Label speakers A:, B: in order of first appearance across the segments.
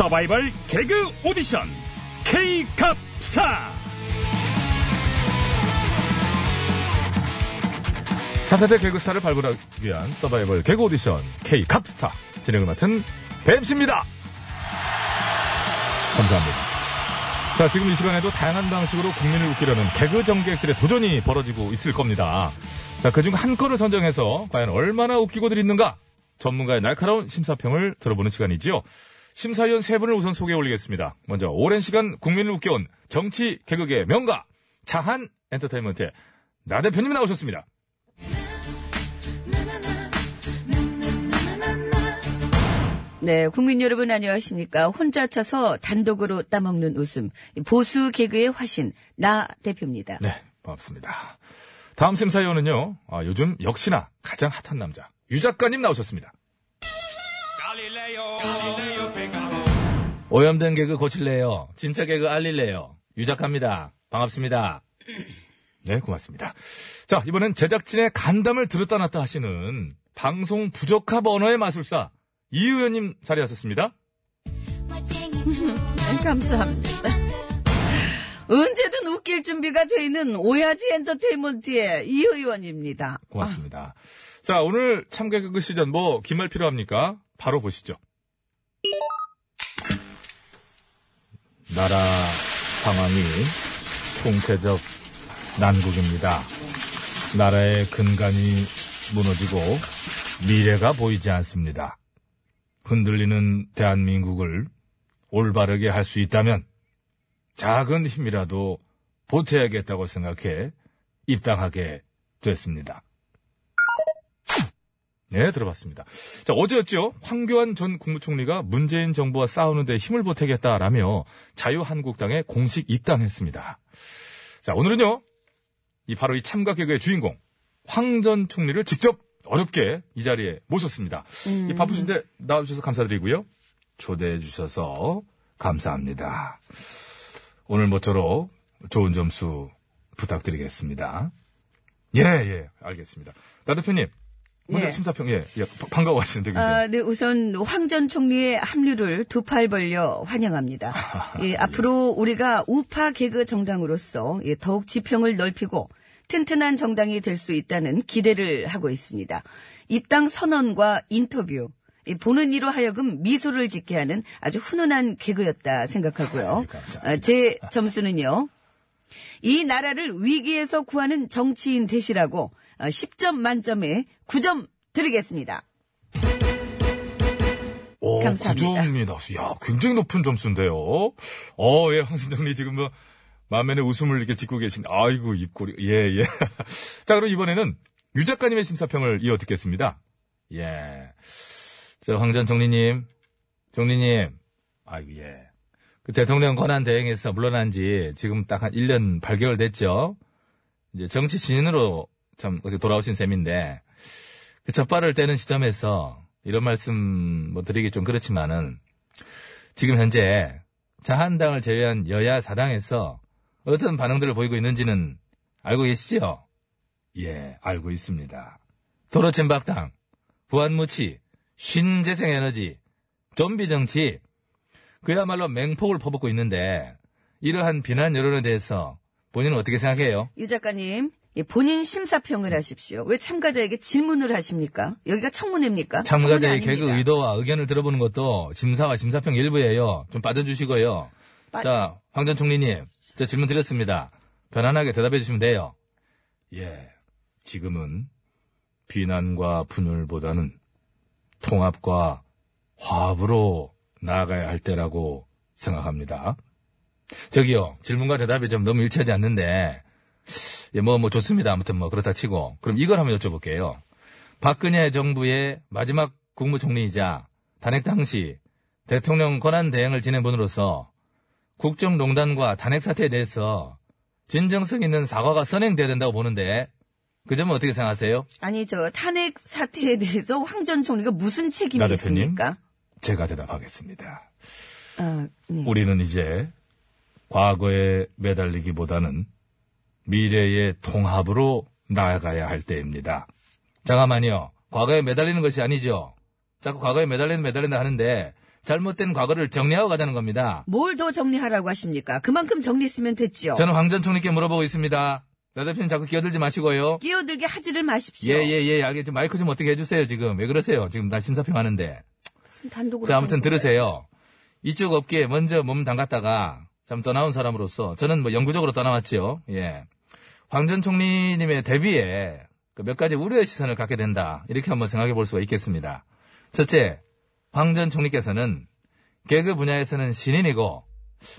A: 서바이벌 개그 오디션 K캅스타 차세대 개그스타를 발굴하기 위한 서바이벌 개그 오디션 K캅스타 진행을 맡은 뱀씨입니다. 감사합니다. 자 지금 이 시간에도 다양한 방식으로 국민을 웃기려는 개그 전객들의 도전이 벌어지고 있을 겁니다. 자 그중 한 건을 선정해서 과연 얼마나 웃기고들 있는가? 전문가의 날카로운 심사평을 들어보는 시간이지요 심사위원 세 분을 우선 소개해 올리겠습니다. 먼저 오랜 시간 국민을 웃겨온 정치 개그의 명가 자한 엔터테인먼트의 나 대표님 나오셨습니다.
B: 네, 국민 여러분 안녕하십니까. 혼자 차서 단독으로 따먹는 웃음. 보수 개그의 화신, 나 대표입니다.
A: 네, 반갑습니다. 다음 심사위원은요. 아, 요즘 역시나 가장 핫한 남자 유 작가님 나오셨습니다. 오 염된 개그 고칠래요. 진짜 개그 알릴래요. 유 작가입니다. 반갑습니다. 네, 고맙습니다. 자, 이번엔 제작진의 간담을 들었다 놨다 하시는 방송 부적합 언어의 마술사 이 의원님 자리하셨습니다.
B: 네, 감사합니다. 언제든 웃길 준비가 돼 있는 오야지 엔터테인먼트의 이 의원입니다.
A: 고맙습니다. 자, 오늘 참개그 시전 뭐긴 말 필요합니까? 바로 보시죠. 나라 상황이 총체적 난국입니다. 나라의 근간이 무너지고 미래가 보이지 않습니다. 흔들리는 대한민국을 올바르게 할 수 있다면 작은 힘이라도 보태야겠다고 생각해 입당하게 됐습니다. 네, 들어봤습니다. 자, 어제였죠. 황교안 전 국무총리가 문재인 정부와 싸우는데 힘을 보태겠다라며 자유한국당에 공식 입당했습니다. 자, 오늘은요. 이 바로 이 참가 개그의 주인공 황 전 총리를 직접 어렵게 이 자리에 모셨습니다. 이 바쁘신데 나와주셔서 감사드리고요. 초대해 주셔서 감사합니다. 오늘 모쪼록 좋은 점수 부탁드리겠습니다. 예, 예, 알겠습니다. 나 대표님,
B: 예.
A: 심사평, 예, 예, 바- 반가워하시는데, 굉장히.
B: 아, 네, 우선 황 전 총리의 합류를 두 팔 벌려 환영합니다. 예, 앞으로 우리가 우파 개그 정당으로서 예, 더욱 지평을 넓히고 튼튼한 정당이 될 수 있다는 기대를 하고 있습니다. 입당 선언과 인터뷰, 예, 보는 이로 하여금 미소를 짓게 하는 아주 훈훈한 개그였다 생각하고요.
A: 네, 감사합니다.
B: 아, 제 점수는요. 이 나라를 위기에서 구하는 정치인 되시라고 어, 10점 만점에 9점 드리겠습니다.
A: 오,
B: 감사합니다.
A: 9점입니다. 야, 굉장히 높은 점수인데요. 어, 예, 황신정리 지금 뭐, 만면에 웃음을 이렇게 짓고 계신, 아이고, 입꼬리, 예, 예. 자, 그럼 이번에는 유 작가님의 심사평을 이어 듣겠습니다. 예. 저, 황전 총리님, 총리님, 아이고, 예. 그 대통령 권한 대행에서 물러난 지 지금 딱 한 1년 8개월 됐죠? 이제 정치 신인으로 참 어떻게 돌아오신 셈인데, 그 첫발을 떼는 시점에서 이런 말씀 뭐 드리기 좀 그렇지만은 지금 현재 자한당을 제외한 여야 사당에서 어떤 반응들을 보이고 있는지는 알고 계시죠? 예, 알고 있습니다. 도로챔박당, 부안무치, 신재생에너지, 좀비 정치, 그야말로 맹폭을 퍼붓고 있는데 이러한 비난 여론에 대해서 본인은 어떻게 생각해요?
B: 유 작가님, 예, 본인 심사평을 하십시오. 왜 참가자에게 질문을 하십니까? 여기가 청문회입니까?
A: 참가자의 개그. 의도와 의견을 들어보는 것도 심사와 심사평 일부예요. 좀 빠져주시고요.
B: 빠-
A: 자, 황 전 총리님, 저 질문 드렸습니다. 편안하게 대답해 주시면 돼요. 예, 지금은 비난과 분열보다는 통합과 화합으로 나아가야 할 때라고 생각합니다. 저기요, 질문과 대답이 좀 너무 일치하지 않는데, 예, 뭐, 뭐 좋습니다. 아무튼 뭐 그렇다 치고. 그럼 이걸 한번 여쭤볼게요. 박근혜 정부의 마지막 국무총리이자 탄핵 당시 대통령 권한 대행을 지낸 분으로서 국정농단과 탄핵 사태에 대해서 진정성 있는 사과가 선행돼야 된다고 보는데 그 점은 어떻게 생각하세요?
B: 아니, 저 탄핵 사태에 대해서 황 전 총리가 무슨 책임이
A: 나 대표님?
B: 있습니까?
A: 제가 대답하겠습니다.
B: 아, 네.
A: 우리는 이제 과거에 매달리기보다는 미래의 통합으로 나아가야 할 때입니다. 잠깐만요. 과거에 매달리는 것이 아니죠. 자꾸 과거에 매달리는 매달린다 하는데 잘못된 과거를 정리하고 가자는 겁니다.
B: 뭘 더 정리하라고 하십니까? 그만큼 정리했으면 됐죠.
A: 저는 황 전 총리께 물어보고 있습니다. 나 대표님 자꾸 끼어들지 마시고요.
B: 끼어들게 하지를 마십시오.
A: 예, 예, 예, 알겠죠. 마이크 좀 어떻게 해주세요, 지금. 왜 그러세요? 지금 나 심사평 하는데.
B: 단독으로.
A: 자, 아무튼. 들으세요. 이쪽 업계에 먼저 몸 담갔다가 참 떠나온 사람으로서 저는 뭐 영구적으로 떠나왔지요. 예. 황 전 총리님의 데뷔에 그몇 가지 우려의 시선을 갖게 된다. 이렇게 한번 생각해 볼 수가 있겠습니다. 첫째, 황 전 총리께서는 개그 분야에서는 신인이고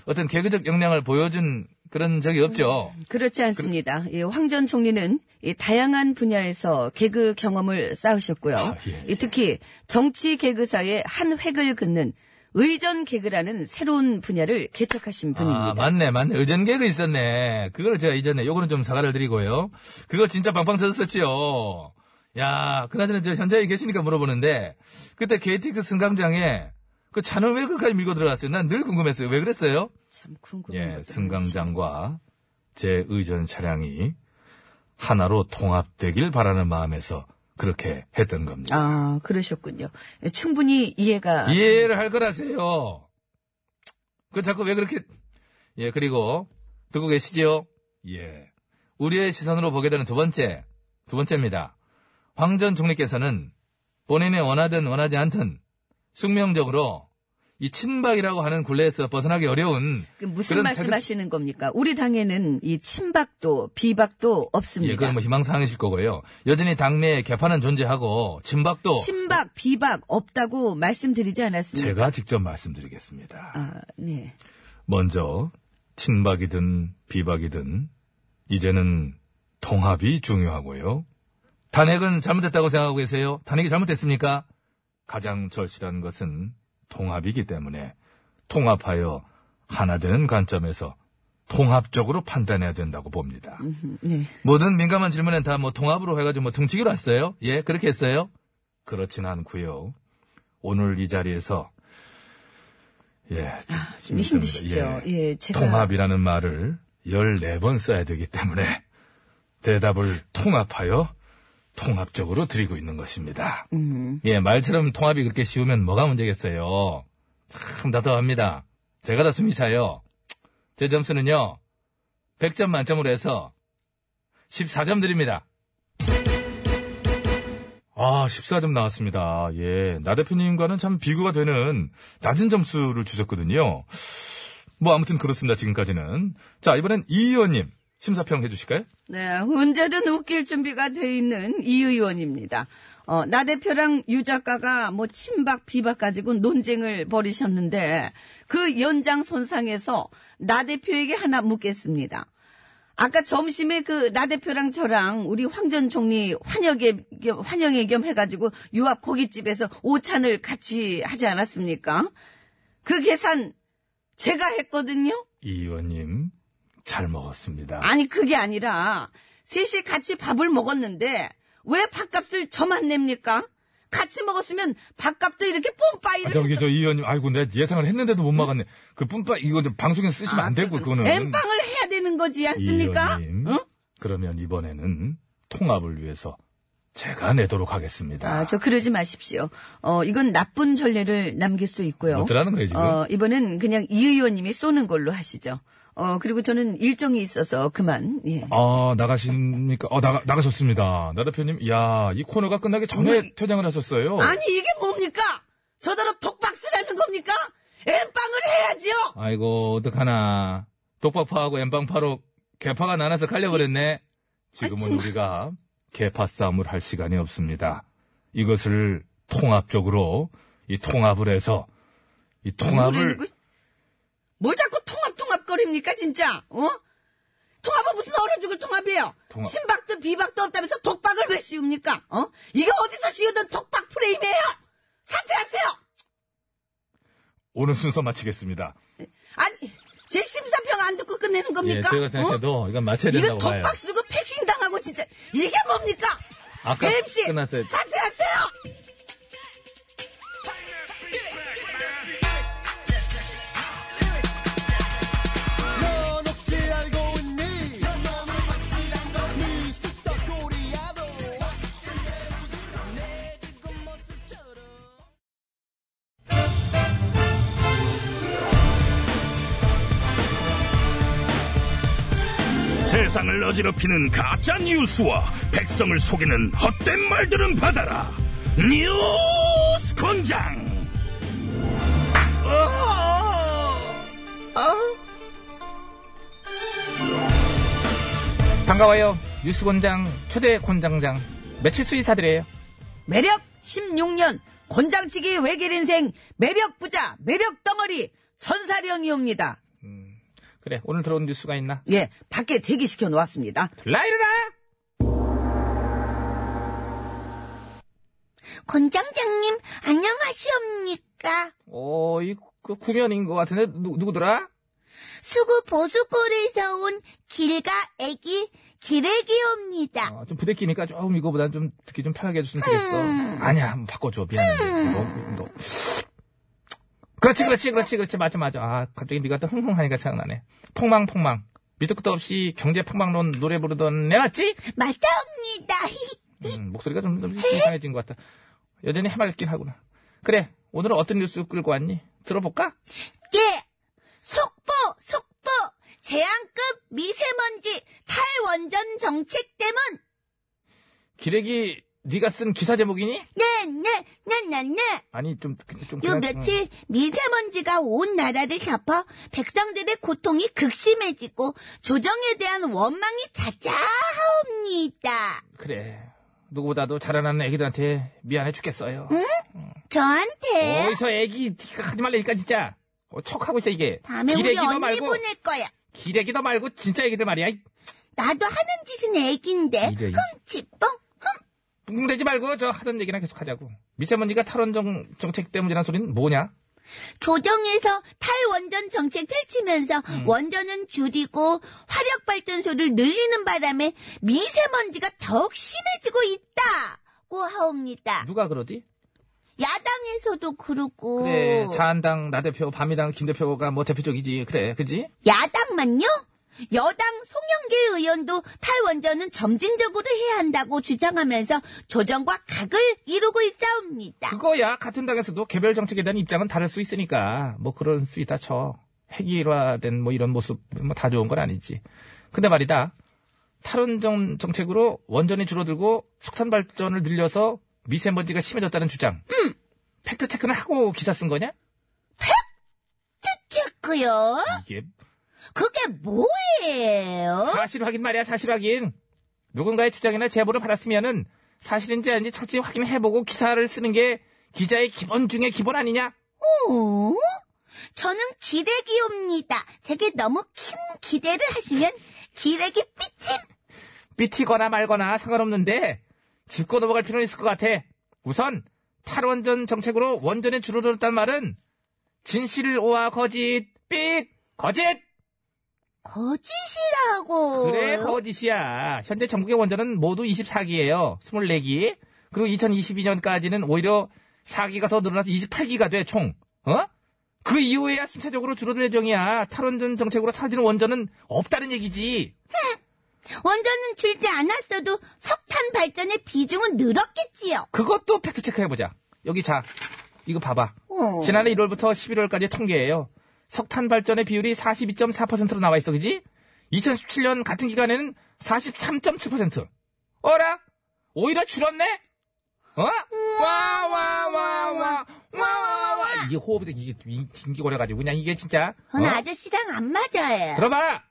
A: 어떤 개그적 역량을 보여준 그런 적이 없죠.
B: 그렇지 않습니다. 예, 황전 총리는 이 다양한 분야에서 개그 경험을 쌓으셨고요.
A: 아, 예,
B: 이 특히 정치 개그사의 한 획을 긋는 의전 개그라는 새로운 분야를 개척하신 분입니다.
A: 아, 맞네, 맞네. 의전 개그 있었네. 그걸 제가 이전에 요거는 좀 사과를 드리고요. 그거 진짜 빵빵 터졌었지요. 야, 그나저나 저 현장에 계시니까 물어보는데 그때 KTX 승강장에 그 차는 왜 그까지 밀고 들어갔어요? 난 늘 궁금했어요. 왜 그랬어요?
B: 참 궁금한
A: 예, 승강장과 제 의전 차량이 하나로 통합되길 바라는 마음에서 그렇게 했던 겁니다.
B: 아, 그러셨군요. 예, 충분히 이해가.
A: 이해를 할 거라세요. 그 자꾸 왜 그렇게 예 그리고 듣고 계시지요? 예. 우리의 시선으로 보게 되는 두 번째 두 번째입니다. 황 전 총리께서는 본인이 원하든 원하지 않든 숙명적으로 이 친박이라고 하는 굴레에서 벗어나기 어려운
B: 그 무슨 말씀하시는 겁니까? 우리 당에는 이 친박도 비박도 없습니다.
A: 예, 그건 뭐 희망사항이실 거고요. 여전히 당내에 개파는 존재하고 친박도
B: 친박, 비박 없다고 말씀드리지 않았습니까?
A: 제가 직접 말씀드리겠습니다.
B: 아, 네.
A: 먼저 친박이든 비박이든 이제는 통합이 중요하고요. 탄핵은 잘못됐다고 생각하고 계세요? 탄핵이 잘못됐습니까? 가장 절실한 것은 통합이기 때문에 통합하여 하나 되는 관점에서 통합적으로 판단해야 된다고 봅니다.
B: 음, 네.
A: 모든 민감한 질문엔 다 뭐 통합으로 해가지고 뭐 등치기로 했어요? 예, 그렇게 했어요? 그렇진 않고요. 오늘 이 자리에서 예,
B: 아, 좀 힘드시죠? 예, 제가.
A: 통합이라는 말을 14번 써야 되기 때문에 대답을 통합하여 통합적으로 드리고 있는 것입니다.
B: 음,
A: 예, 말처럼 통합이 그렇게 쉬우면 뭐가 문제겠어요. 참 답답합니다. 제가 다 숨이 차요. 제 점수는요, 100점 만점으로 해서 14점 드립니다. 아, 14점 나왔습니다. 예, 나 대표님과는 참 비교가 되는 낮은 점수를 주셨거든요. 뭐 아무튼 그렇습니다. 지금까지는. 자, 이번엔 이 의원님 심사평 해주실까요?
B: 네, 언제든 웃길 준비가 돼 있는 이 의원입니다. 어, 나 대표랑 유 작가가 뭐 친박, 비박 가지고 논쟁을 벌이셨는데 그 연장선상에서 나 대표에게 하나 묻겠습니다. 아까 점심에 그 나 대표랑 저랑 우리 황 전 총리 환영회 겸, 환영회 겸 해가지고 유앞 고깃집에서 오찬을 같이 하지 않았습니까? 그 계산 제가 했거든요.
A: 이 의원님 잘 먹었습니다.
B: 아니 그게 아니라 셋이 같이 밥을 먹었는데 왜 밥값을 저만 냅니까? 같이 먹었으면 밥값도 이렇게 뽐빠이를
A: 아, 저기 저 이 의원님 아이고 내가 예상을 했는데도 못 막았네. 그 뿜빠 이거 좀 방송에서 쓰시면 안 되고 그거는
B: 엠빵을 해야 되는 거지
A: 이
B: 않습니까?
A: 의원님
B: 응?
A: 그러면 이번에는 통합을 위해서 제가 내도록 하겠습니다.
B: 아, 저 그러지 마십시오. 어, 이건 나쁜 전례를 남길 수 있고요.
A: 어쩌라는 거예요, 지금?
B: 어, 이번엔 그냥 이 의원님이 쏘는 걸로 하시죠. 어, 그리고 저는 일정이 있어서 그만, 예.
A: 아, 나가십니까? 어, 나가, 나가셨습니다. 나 대표님, 이야, 이 코너가 끝나기 전에
B: 뭐,
A: 퇴장을 하셨어요.
B: 아니, 이게 뭡니까? 저더러 독박스라는 겁니까? 엠빵을 해야지요!
A: 아이고, 어떡하나. 독박파하고 엠빵파로 개파가 나눠서 갈려버렸네. 지금은
B: 정말.
A: 우리가 개파 싸움을 할 시간이 없습니다. 이것을 통합적으로, 이 통합을 해서, 이 통합을,
B: 거- 뭘 자꾸 통 합 통합거립니까 진짜? 어? 통합은 무슨 얼어 죽을 통합이에요?
A: 통합.
B: 친박도 비박도 없다면서 독박을 왜 씌웁니까? 어? 이게 어디서 씌우던 독박 프레임이에요? 사퇴하세요!
A: 오늘 순서 마치겠습니다.
B: 아니 제 심사평 안 듣고 끝내는
A: 예,
B: 겁니까?
A: 제가 생각해도 이건 맞춰야
B: 어? 이거
A: 된다고 봐요.
B: 독박 쓰고 패싱 당하고 진짜 이게 뭡니까?
A: 아까
B: MC
A: 끝났어요.
B: 사퇴하세요!
C: 세상을 어지럽히는 가짜 뉴스와 백성을 속이는 헛된 말들은 받아라. 뉴스 권장.
A: 반가워요. 뉴스곤장 초대 곤장장 매칠수 이사들이에요.
B: 매력 16년 권장치기 외길 인생 매력 부자 매력 덩어리 전사령이옵니다.
A: 그래 오늘 들어온 뉴스가 있나?
B: 예, 밖에 대기시켜 놓았습니다.
A: 라이르라.
D: 권장장님, 안녕하시옵니까?
A: 오, 이그 구면인 것 같은데 누, 누구더라?
D: 수구 보수골에서 온 길가 애기 기레기옵니다.
A: 어, 좀 부대끼니까 좀 이거보다 좀 듣기 좀 편하게 해줬으면 좋겠어. 아니야, 한번 바꿔줘. 미안해. 너, 너. 그렇지, 그렇지, 그렇지, 그렇지. 맞아, 맞아. 아, 갑자기 네가 또 흥흥하니까 생각나네. 폭망, 폭망. 밑도 끝도 없이 경제 폭망론 노래 부르던 애 맞지?
D: 맞사옵니다.
A: 음, 목소리가 좀, 좀 이상해진 것 같다. 여전히 해맑긴 하구나. 그래, 오늘은 어떤 뉴스 끌고 왔니? 들어볼까?
D: 예, 속보, 속보, 제한급 미세먼지 탈원전 정책 때문.
A: 기레기, 네가 쓴 기사 제목이니?
D: 네, 네, 네, 네, 네.
A: 아니, 좀, 좀.
D: 요
A: 그냥-
D: 며칠 미세먼지가 온 나라를 덮어 백성들의 고통이 극심해지고 조정에 대한 원망이 자자하옵니다.
A: 음, 그래. 누구보다도 자라나는 애기들한테 미안해 죽겠어요.
D: 저한테
A: 어디서 애기 티가 하지 말라니까 진짜. 어, 척하고 있어 이게.
D: 다음에 우리
A: 기레기도
D: 언니
A: 말고
D: 보낼 거야.
A: 기레기도 말고 진짜 애기들 말이야. 이,
D: 나도 하는 짓은 애긴데
A: 이래, 이.
D: 흠치뽕
A: 붕대지 말고 저 하던 얘기나 계속 하자고. 미세먼지가 탈원 정, 정책 때문이란 소리는 뭐냐?
D: 조정에서 탈원전 정책 펼치면서
A: 음.
D: 원전은 줄이고 화력 발전소를 늘리는 바람에 미세먼지가 더욱 심해지고 있다고 하옵니다.
A: 누가 그러디?
D: 야당에서도 그러고
A: 그래. 자한당 나 대표, 밤이당 김 대표가 뭐 대표적이지. 그래. 그지?
D: 야당만요? 여당 송영길 의원도 탈원전은 점진적으로 해야 한다고 주장하면서 조정과 각을 이루고 있사옵니다.
A: 그거야. 같은 당에서도 개별 정책에 대한 입장은 다를 수 있으니까. 뭐 그럴 수 있다 쳐. 핵일화된 뭐 이런 모습 뭐 다 좋은 건 아니지. 근데 말이다. 탈원전 정책으로 원전이 줄어들고 석탄 발전을 늘려서 미세먼지가 심해졌다는 주장. 팩트 체크는 하고 기사 쓴 거냐?
D: 체크요?
A: 이게
D: 그게 뭐예요?
A: 사실 확인 말이야, 사실 확인. 누군가의 주장이나 제보를 받았으면은 사실인지 아닌지 철저히 확인해보고 기사를 쓰는 게 기자의 기본 중에 기본 아니냐?
D: 어? 저는 기레기옵니다. 제게 너무 큰 기대를 하시면 기레기 삐침.
A: 삐티거나 말거나 상관없는데 짚고 넘어갈 필요는 있을 것 같아. 우선 탈원전 정책으로 원전에 줄어들었단 말은 진실 오와 거짓 삑 거짓
D: 거짓이라고.
A: 그래 거짓이야. 현재 전국의 원전은 모두 24기예요. 24기. 그리고 2022년까지는 오히려 4기가 더 늘어나서 28기가 돼 총. 어? 그 이후에야 순차적으로 줄어들 예정이야. 탈원전 정책으로 사라지는 원전은 없다는 얘기지.
D: 원전은 줄지 않았어도 석탄 발전의 비중은 늘었겠지요.
A: 그것도 팩트체크 해보자. 여기 자, 이거 봐봐.
D: 어.
A: 지난해 1월부터 11월까지 통계예요. 석탄 발전의 비율이 42.4%로 나와 있어, 그지? 2017년 같은 기간에는 43.7%. 어라? 오히려 줄었네? 어? 와, 와, 와, 와, 와, 와. 이게 호흡이 이게 긴기거려가지고 그냥 이게 진짜.
D: 저는
A: 어?
D: 아저씨랑 안 맞아요.
A: 들어봐!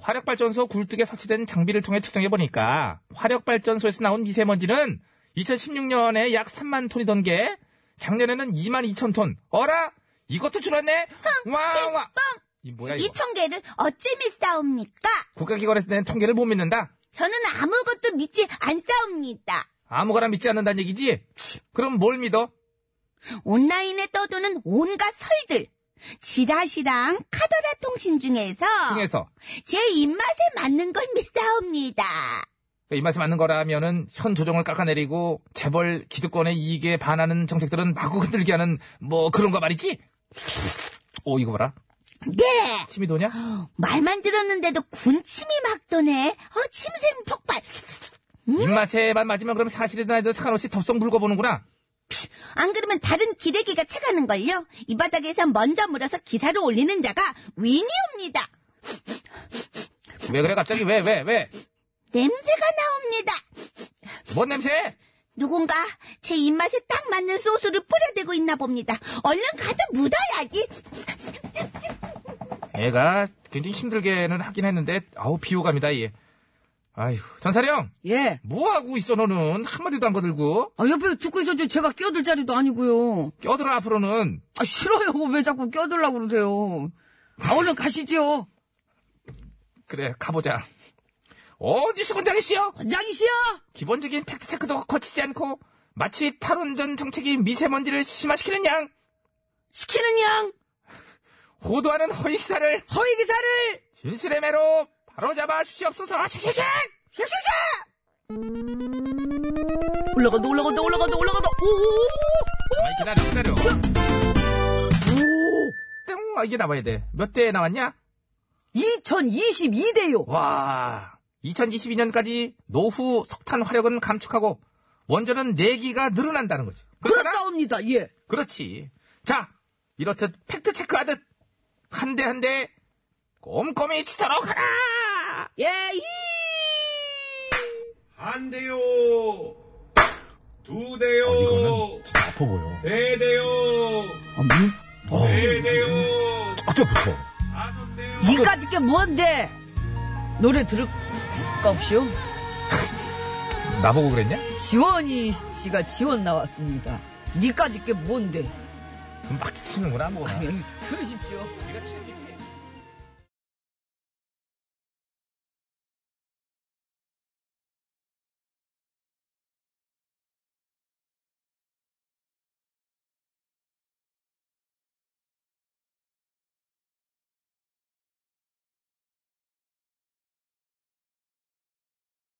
A: 화력발전소 굴뚝에 설치된 장비를 통해 측정해보니까 화력발전소에서 나온 미세먼지는 2016년에 약 3만 톤이던 게 작년에는 2만 2천 톤. 어라? 이것도 줄었네? 와, 와. 이 뭐야,
D: 이
A: 이거.
D: 통계를 어찌 믿사옵니까?
A: 국가기관에서 낸 통계를 못 믿는다?
D: 저는 아무것도 믿지 않사옵니다.
A: 아무거나 믿지 않는다는 얘기지? 그럼 뭘 믿어?
D: 온라인에 떠도는 온갖 설들. 지라시랑 카더라 통신 중에서
A: 중에서.
D: 제 입맛에 맞는 걸 믿사옵니다.
A: 이 말씀 맞는 거라면은 현 조정을 깎아내리고 재벌 기득권의 이익에 반하는 정책들은 마구 흔들게 하는 뭐 그런 거 말이지? 오 이거 봐라
D: 네!
A: 침이 도냐?
D: 말만 들었는데도 군침이 막 도네. 어, 침샘 폭발.
A: 입맛에만 맞으면 그럼 사실이든 아니든 상관없이 덥석 물고 보는구나
D: 안 그러면 다른 기레기가 채가는걸요? 이 바닥에서 먼저 물어서 기사를 올리는 자가 윈이옵니다.
A: 왜 그래 갑자기 왜왜 왜?
D: 냄새가 나옵니다.
A: 뭔 냄새?
D: 누군가 제 입맛에 딱 맞는 소스를 뿌려대고 있나 봅니다. 얼른 가서 묻어야지.
A: 애가 굉장히 힘들게는 하긴 했는데 아우 비호감이다 얘. 아휴 전사령
B: 예.
A: 뭐 하고 있어 너는 한마디도 안 거들고
B: 아, 옆에 듣고 있었죠. 제가 껴들 자리도 아니고요.
A: 껴들어 앞으로는
B: 아, 싫어요. 왜 자꾸 껴들라고 그러세요. 아, 얼른 가시죠.
A: 그래 가보자. 어디서 권장이시여?
B: 장이시여!
A: 기본적인 팩트 체크도 거치지 않고 마치 탈원전 정책이 미세먼지를 심화시키는 양
B: 시키는 양,
A: 호도하는 허위 기사를
B: 허위 기사를!
A: 진실의 매로 바로잡아 주시옵소서. 씩씩씩.
B: 올라간다, 올라간다, 올라간다, 올라간다. 오!
A: 아이, 기다려 기다려. 뿅 아, 이게 나와야 돼. 몇 대 나왔냐?
B: 2022대요.
A: 와 2022년까지 노후 석탄 화력은 감축하고 원전은 내기가 늘어난다는 거지. 그렇잖아?
B: 그렇사옵니다. 예.
A: 그렇지. 자, 이렇듯 팩트 체크하듯 한 대 한 대 꼼꼼히 치도록 하라.
B: 예, 이!
E: 한 대요. 두 대요.
F: 이거는 진짜 아파 보여.
E: 세 대요.
B: 아,
E: 네 대요.
F: 어쩌부터.
E: 다섯 대요.
B: 니까짓 게 뭔데? 노래 들을 거 없이요?
A: 나보고 그랬냐?
B: 지원이 씨가 지원 나왔습니다. 니까짓 게 뭔데?
A: 막 치는구나 뭐.
B: 아니, 들으십시오.
A: 네가 치는 게